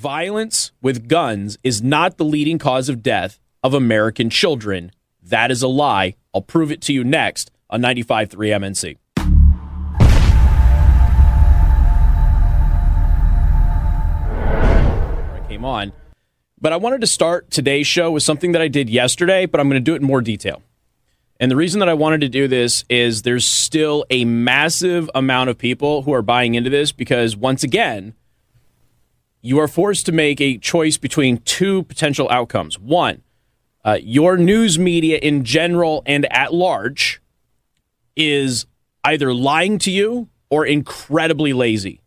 violence with guns is not the leading cause of death of American children. That is a lie. I'll prove it to you next on 95.3 MNC. I came on. But I wanted to start today's show with something that I did yesterday, but I'm going to do it in more detail. And the reason that I wanted to do this is there's still a massive amount of people who are buying into this because, once again, you are forced to make a choice between two potential outcomes. One, uh, your news media in general and at large is either lying to you or incredibly lazy.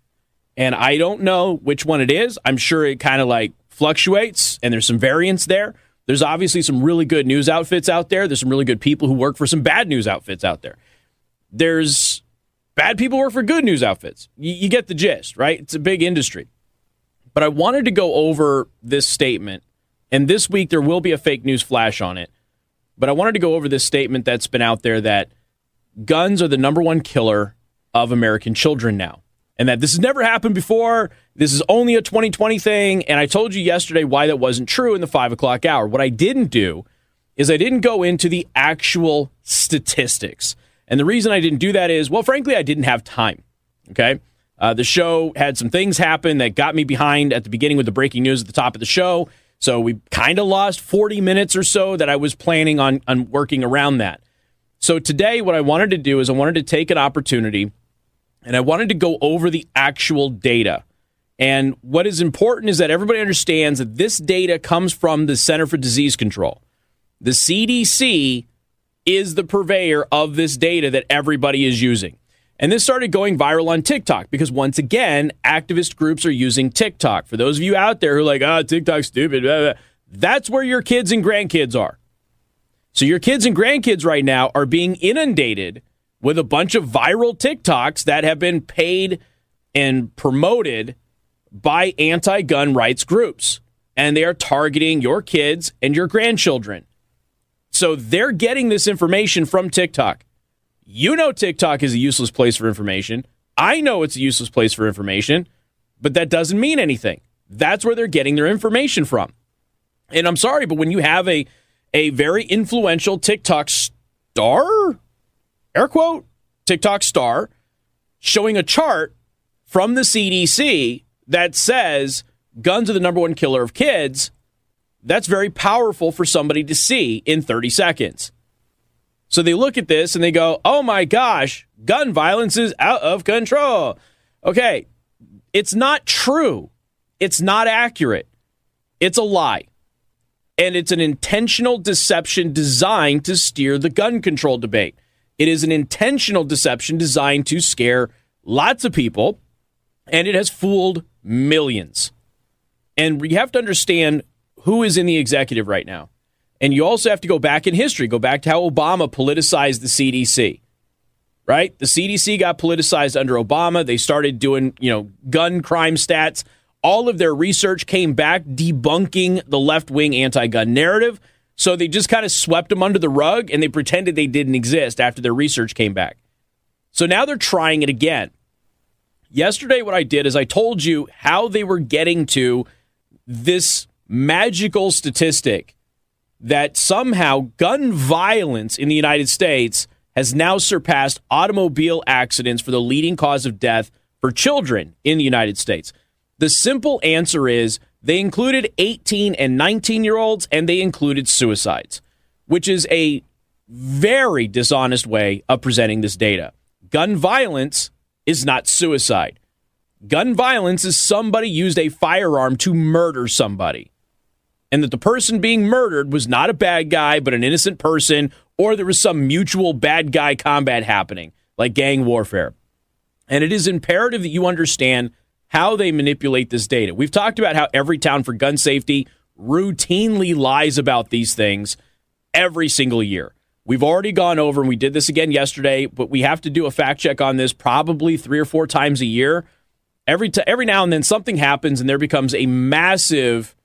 And I don't know which one it is. I'm sure it kind of like fluctuates and there's some variance there. There's obviously some really good news outfits out there. There's some really good people who work for some bad news outfits out there. There's bad people work for good news outfits. You, you get the gist, right? It's a big industry. But I wanted to go over this statement, and this week there will be a fake news flash on it. But I wanted to go over this statement that's been out there that guns are the number one killer of American children now and that this has never happened before. This is only a 2020 thing. And I told you yesterday why that wasn't true in the five o'clock hour. What I didn't do is I didn't go into the actual statistics. And the reason I didn't do that is, well, frankly, I didn't have time. Okay. Uh, the show had some things happen that got me behind at the beginning with the breaking news at the top of the show. So we kind of lost 40 minutes or so that I was planning on, on working around that. So today, what I wanted to do is I wanted to take an opportunity and I wanted to go over the actual data. And what is important is that everybody understands that this data comes from the Center for Disease Control. The CDC is the purveyor of this data that everybody is using. And this started going viral on TikTok because once again, activist groups are using TikTok. For those of you out there who are like, oh, TikTok's stupid, blah, blah, that's where your kids and grandkids are. So your kids and grandkids right now are being inundated with a bunch of viral TikToks that have been paid and promoted by anti gun rights groups. And they are targeting your kids and your grandchildren. So they're getting this information from TikTok. You know, TikTok is a useless place for information. I know it's a useless place for information, but that doesn't mean anything. That's where they're getting their information from. And I'm sorry, but when you have a, a very influential TikTok star, air quote, TikTok star showing a chart from the CDC that says guns are the number one killer of kids, that's very powerful for somebody to see in 30 seconds. So they look at this and they go, oh my gosh, gun violence is out of control. Okay, it's not true. It's not accurate. It's a lie. And it's an intentional deception designed to steer the gun control debate. It is an intentional deception designed to scare lots of people, and it has fooled millions. And you have to understand who is in the executive right now. And you also have to go back in history, go back to how Obama politicized the CDC. Right? The CDC got politicized under Obama. They started doing, you know, gun crime stats. All of their research came back debunking the left wing anti gun narrative. So they just kind of swept them under the rug and they pretended they didn't exist after their research came back. So now they're trying it again. Yesterday, what I did is I told you how they were getting to this magical statistic that somehow gun violence in the United States has now surpassed automobile accidents for the leading cause of death for children in the United States. The simple answer is they included 18 and 19 year olds, and they included suicides, which is a very dishonest way of presenting this data. Gun violence is not suicide. Gun violence is somebody used a firearm to murder somebody. And that the person being murdered was not a bad guy, but an innocent person, or there was some mutual bad guy combat happening, like gang warfare. And it is imperative that you understand how they manipulate this data. We've talked about how Everytown for gun safety routinely lies about these things every single year. We've already gone over, and we did this again yesterday, but we have to do a fact check on this probably three or four times a year. Every t- every now and then something happens, and there becomes a massive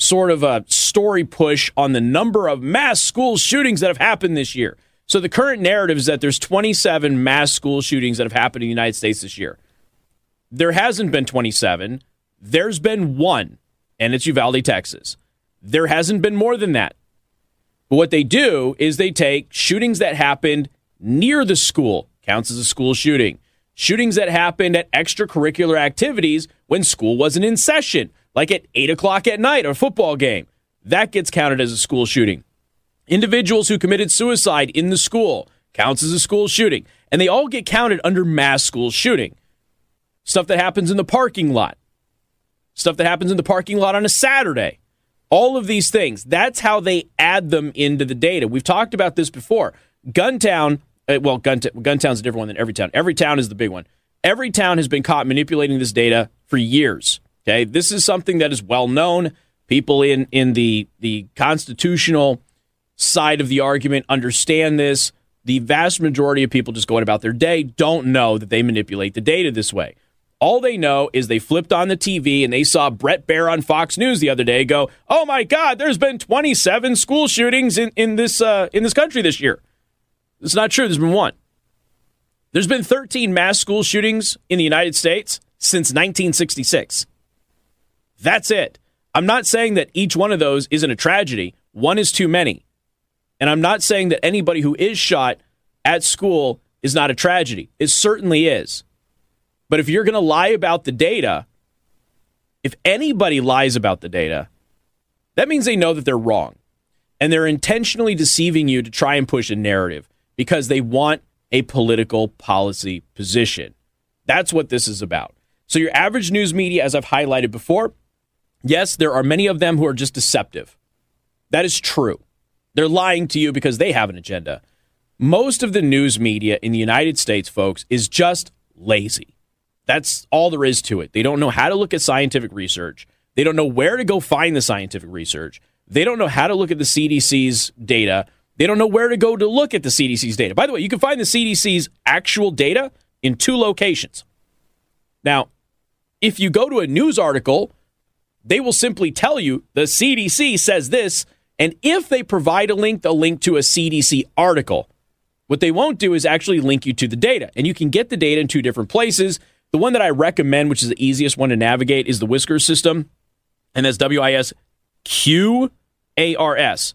sort of a story push on the number of mass school shootings that have happened this year. So the current narrative is that there's 27 mass school shootings that have happened in the United States this year there hasn't been 27. There's been one and it's Uvalde, Texas. There hasn't been more than that. But what they do is they take shootings that happened near the school, counts as a school shooting. Shootings that happened at extracurricular activities when school wasn't in session, like at 8 o'clock at night or a football game. That gets counted as a school shooting. Individuals who committed suicide in the school counts as a school shooting. And they all get counted under mass school shooting. Stuff that happens in the parking lot, stuff that happens in the parking lot on a Saturday. All of these things, that's how they add them into the data. We've talked about this before. Guntown, uh, well, Gun- Guntown's a different one than Everytown. Every town is the big one. Everytown has been caught manipulating this data for years. Okay, this is something that is well known. People in in the the constitutional side of the argument understand this. The vast majority of people just going about their day don't know that they manipulate the data this way. All they know is they flipped on the TV and they saw Bret Baier on Fox News the other day go, "Oh my God, there's been 27 school shootings in in this uh, in this country this year." It's not true. There's been one. There's been 13 mass school shootings in the United States since 1966. That's it. I'm not saying that each one of those isn't a tragedy. One is too many. And I'm not saying that anybody who is shot at school is not a tragedy. It certainly is. But if you're going to lie about the data, if anybody lies about the data, that means they know that they're wrong. And they're intentionally deceiving you to try and push a narrative because they want a political policy position. That's what this is about. So, your average news media, as I've highlighted before, yes, there are many of them who are just deceptive. That is true. They're lying to you because they have an agenda. Most of the news media in the United States, folks, is just lazy. That's all there is to it. They don't know how to look at scientific research. They don't know where to go find the scientific research. They don't know how to look at the CDC's data. They don't know where to go to look at the CDC's data. By the way, you can find the CDC's actual data in two locations. Now, if you go to a news article, they will simply tell you the CDC says this and if they provide a link, they'll link to a CDC article. What they won't do is actually link you to the data. And you can get the data in two different places. The one that I recommend, which is the easiest one to navigate, is the WISQARS system. And that's W I S Q A R S.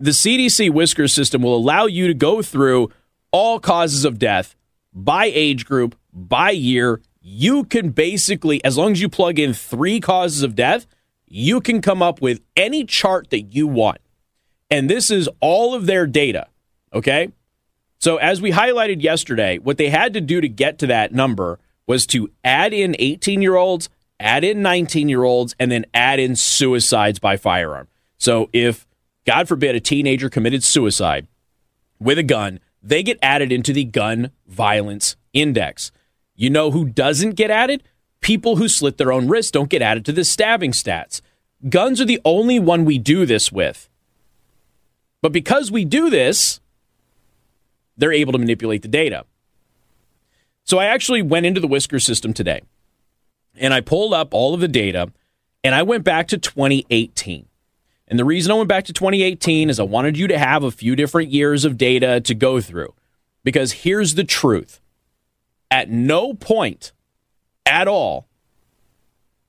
The CDC WISQARS system will allow you to go through all causes of death by age group, by year. You can basically, as long as you plug in three causes of death, you can come up with any chart that you want. And this is all of their data. Okay. So, as we highlighted yesterday, what they had to do to get to that number was to add in 18 year olds, add in 19 year olds, and then add in suicides by firearm. So, if, God forbid, a teenager committed suicide with a gun, they get added into the gun violence index. You know who doesn't get added? people who slit their own wrists don't get added to the stabbing stats. Guns are the only one we do this with. But because we do this, they're able to manipulate the data. So I actually went into the Whisker system today and I pulled up all of the data and I went back to 2018. And the reason I went back to 2018 is I wanted you to have a few different years of data to go through. Because here's the truth at no point at all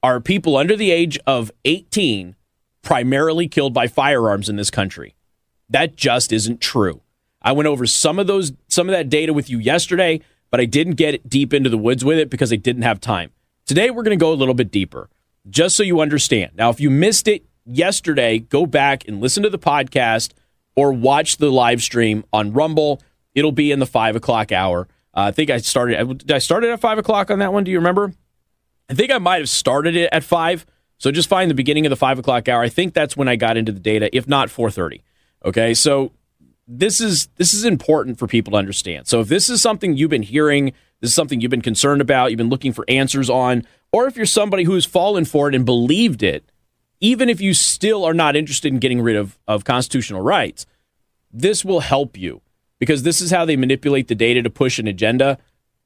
are people under the age of 18 primarily killed by firearms in this country. That just isn't true. I went over some of those some of that data with you yesterday, but I didn't get deep into the woods with it because I didn't have time. Today we're going to go a little bit deeper, just so you understand. Now, if you missed it yesterday, go back and listen to the podcast or watch the live stream on Rumble. It'll be in the five o'clock hour. Uh, I think I started. I started at five o'clock on that one? Do you remember? I think I might have started it at five. So just find the beginning of the five o'clock hour. I think that's when I got into the data, if not four thirty. Okay, so this is this is important for people to understand. So if this is something you've been hearing, this is something you've been concerned about, you've been looking for answers on, or if you're somebody who's fallen for it and believed it, even if you still are not interested in getting rid of, of constitutional rights, this will help you because this is how they manipulate the data to push an agenda.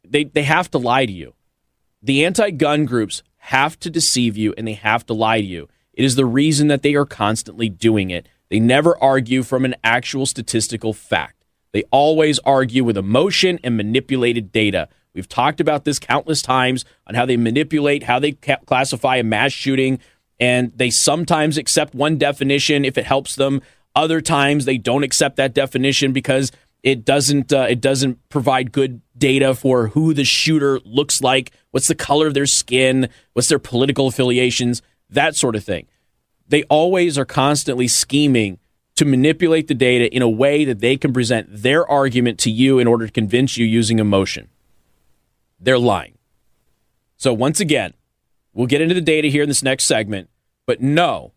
They, they have to lie to you. The anti gun groups have to deceive you and they have to lie to you. It is the reason that they are constantly doing it. They never argue from an actual statistical fact. They always argue with emotion and manipulated data. We've talked about this countless times on how they manipulate, how they ca- classify a mass shooting and they sometimes accept one definition if it helps them. Other times they don't accept that definition because it doesn't uh, it doesn't provide good data for who the shooter looks like, what's the color of their skin, what's their political affiliations, that sort of thing. They always are constantly scheming to manipulate the data in a way that they can present their argument to you in order to convince you using emotion. They're lying. So, once again, we'll get into the data here in this next segment, but no,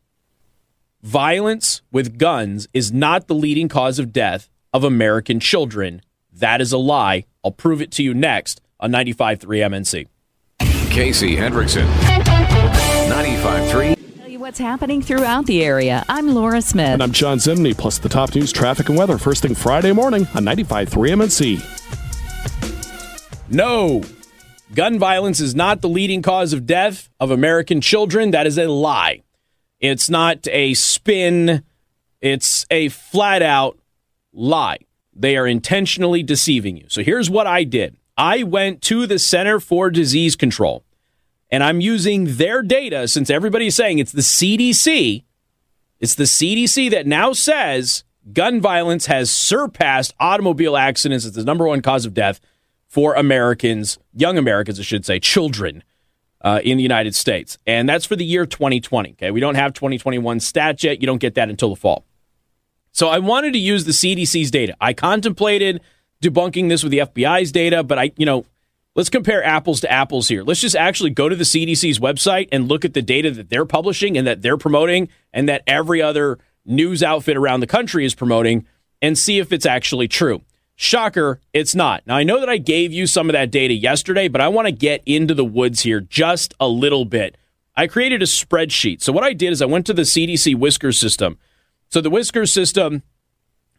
violence with guns is not the leading cause of death of American children. That is a lie. I'll prove it to you next on 95.3 MNC. Casey Hendrickson, 95.3 what's happening throughout the area. I'm Laura Smith. And I'm John Zimney, plus the top news, traffic, and weather first thing Friday morning on 95.3 MNC. No, gun violence is not the leading cause of death of American children. That is a lie. It's not a spin, it's a flat out lie. They are intentionally deceiving you. So here's what I did I went to the Center for Disease Control and I'm using their data since everybody's saying it's the CDC. It's the CDC that now says gun violence has surpassed automobile accidents as the number one cause of death for Americans, young Americans, I should say, children uh, in the United States. And that's for the year 2020. Okay. We don't have 2021 stats yet. You don't get that until the fall. So I wanted to use the CDC's data. I contemplated debunking this with the FBI's data, but I, you know, let's compare apples to apples here. Let's just actually go to the CDC's website and look at the data that they're publishing and that they're promoting and that every other news outfit around the country is promoting and see if it's actually true. Shocker, it's not. Now, I know that I gave you some of that data yesterday, but I want to get into the woods here just a little bit. I created a spreadsheet. So, what I did is I went to the CDC Whisker system. So, the Whisker system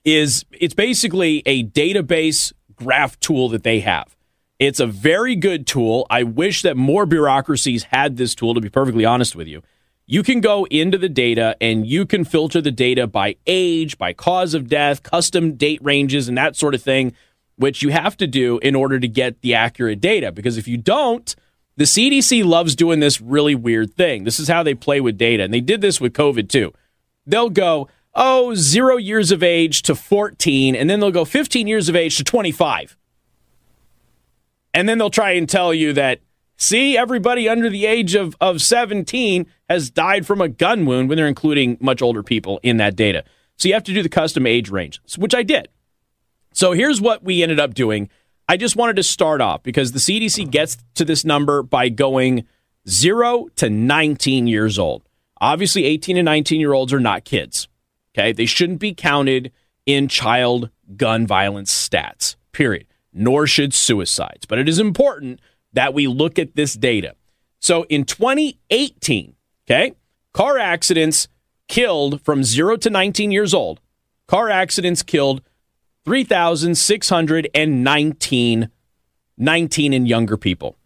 is it's basically a database graph tool that they have. It's a very good tool. I wish that more bureaucracies had this tool, to be perfectly honest with you. You can go into the data and you can filter the data by age, by cause of death, custom date ranges, and that sort of thing, which you have to do in order to get the accurate data. Because if you don't, the CDC loves doing this really weird thing. This is how they play with data. And they did this with COVID too. They'll go, oh, zero years of age to 14, and then they'll go 15 years of age to 25. And then they'll try and tell you that, see, everybody under the age of, of 17 has died from a gun wound when they're including much older people in that data. So you have to do the custom age range, which I did. So here's what we ended up doing. I just wanted to start off because the CDC gets to this number by going 0 to 19 years old. Obviously, 18 and 19 year olds are not kids. Okay. They shouldn't be counted in child gun violence stats, period nor should suicides. But it is important that we look at this data. So in 2018, okay, car accidents killed from 0 to 19 years old. Car accidents killed 3,619 19 and younger people.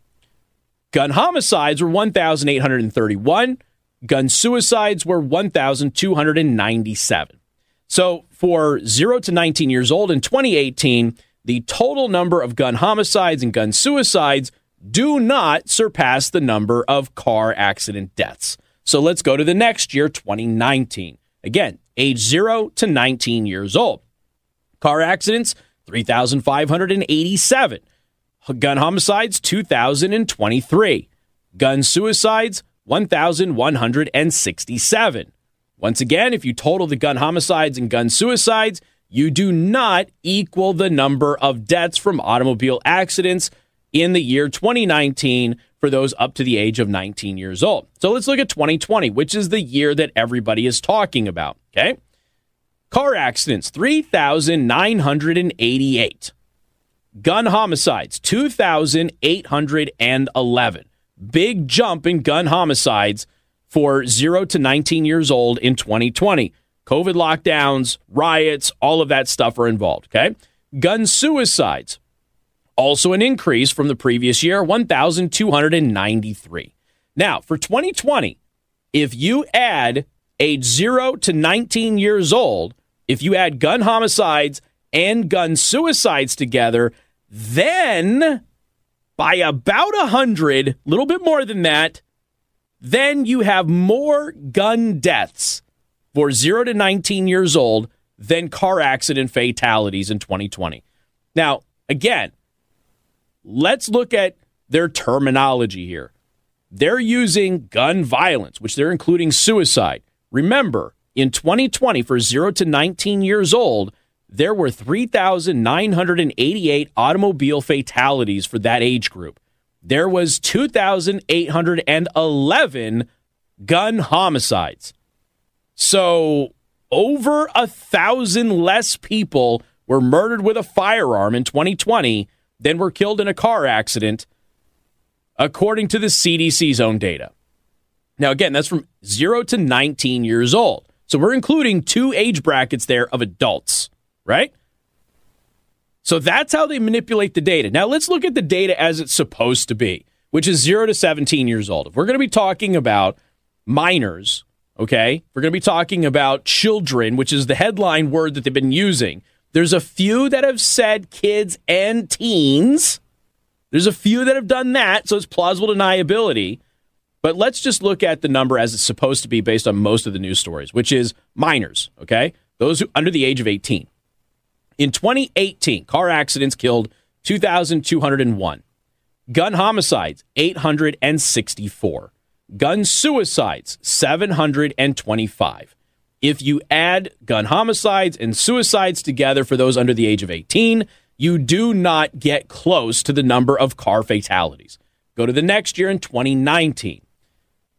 Gun homicides were 1,831. Gun suicides were 1,297. So for 0 to 19 years old in 2018, the total number of gun homicides and gun suicides do not surpass the number of car accident deaths. So let's go to the next year, 2019. Again, age 0 to 19 years old. Car accidents, 3,587. Gun homicides, 2,023. Gun suicides, 1,167. Once again, if you total the gun homicides and gun suicides, you do not equal the number of deaths from automobile accidents in the year 2019 for those up to the age of 19 years old. So let's look at 2020, which is the year that everybody is talking about. Okay. Car accidents, 3,988. Gun homicides, 2,811. Big jump in gun homicides for 0 to 19 years old in 2020. COVID lockdowns, riots, all of that stuff are involved. Okay. Gun suicides, also an increase from the previous year, 1,293. Now, for 2020, if you add age 0 to 19 years old, if you add gun homicides and gun suicides together, then by about 100, a little bit more than that, then you have more gun deaths for 0 to 19 years old than car accident fatalities in 2020. Now, again, let's look at their terminology here. They're using gun violence, which they're including suicide. Remember, in 2020, for 0 to 19 years old, there were 3,988 automobile fatalities for that age group. There was 2,811 gun homicides. So over a thousand less people were murdered with a firearm in 2020 than were killed in a car accident, according to the CDC's own data. Now, again, that's from 0 to 19 years old. So we're including two age brackets there of adults, right? So that's how they manipulate the data. Now, let's look at the data as it's supposed to be, which is 0 to 17 years old. If we're going to be talking about minors, okay, we're going to be talking about children, which is the headline word that they've been using. There's a few that have said kids and teens. There's a few that have done that, so it's plausible deniability. But let's just look at the number as it's supposed to be based on most of the news stories, which is minors, okay? Those who under the age of 18. In 2018, car accidents killed 2,201. Gun homicides, 864. Gun suicides, 725. If you add gun homicides and suicides together for those under the age of 18, you do not get close to the number of car fatalities. Go to the next year in 2019.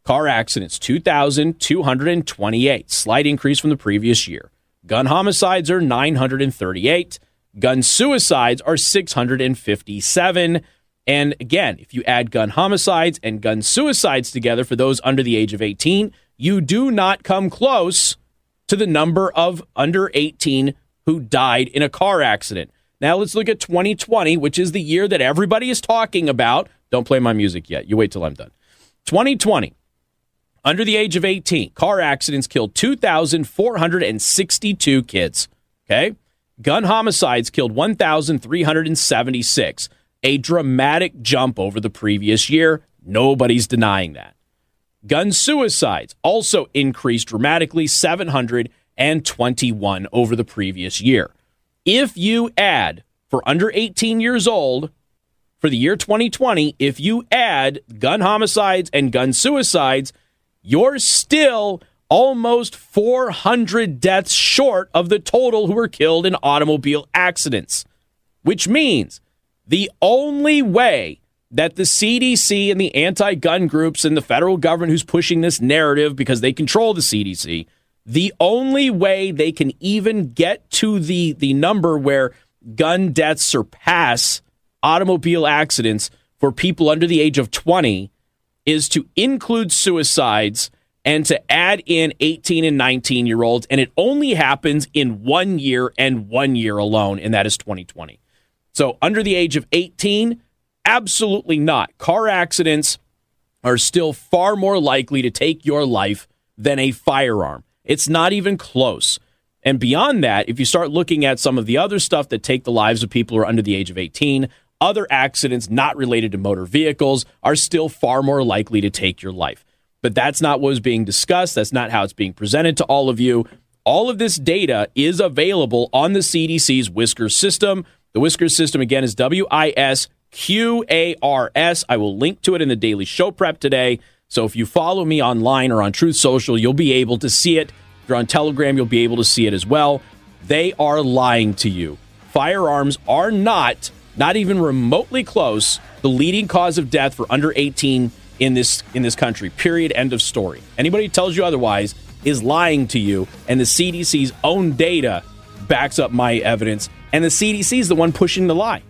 Car accidents, 2,228, slight increase from the previous year. Gun homicides are 938. Gun suicides are 657. And again, if you add gun homicides and gun suicides together for those under the age of 18, you do not come close to the number of under 18 who died in a car accident. Now let's look at 2020, which is the year that everybody is talking about. Don't play my music yet. You wait till I'm done. 2020, under the age of 18, car accidents killed 2,462 kids. Okay. Gun homicides killed 1,376, a dramatic jump over the previous year. Nobody's denying that. Gun suicides also increased dramatically, 721 over the previous year. If you add for under 18 years old, for the year 2020, if you add gun homicides and gun suicides, you're still almost 400 deaths short of the total who were killed in automobile accidents, which means the only way that the CDC and the anti gun groups and the federal government who's pushing this narrative because they control the CDC, the only way they can even get to the, the number where gun deaths surpass automobile accidents for people under the age of 20 is to include suicides and to add in 18 and 19 year olds. And it only happens in one year and one year alone, and that is 2020. So under the age of 18, absolutely not. Car accidents are still far more likely to take your life than a firearm. It's not even close. And beyond that, if you start looking at some of the other stuff that take the lives of people who are under the age of 18, other accidents not related to motor vehicles are still far more likely to take your life. But that's not what was being discussed. That's not how it's being presented to all of you. All of this data is available on the CDC's WISQARS system. The WISQARS system, again, is W I S Q A R S. I will link to it in the daily show prep today. So if you follow me online or on Truth Social, you'll be able to see it. If you're on Telegram, you'll be able to see it as well. They are lying to you. Firearms are not, not even remotely close, the leading cause of death for under 18 in this in this country. Period. End of story. Anybody who tells you otherwise is lying to you, and the CDC's own data backs up my evidence, and the CDC is the one pushing the lie.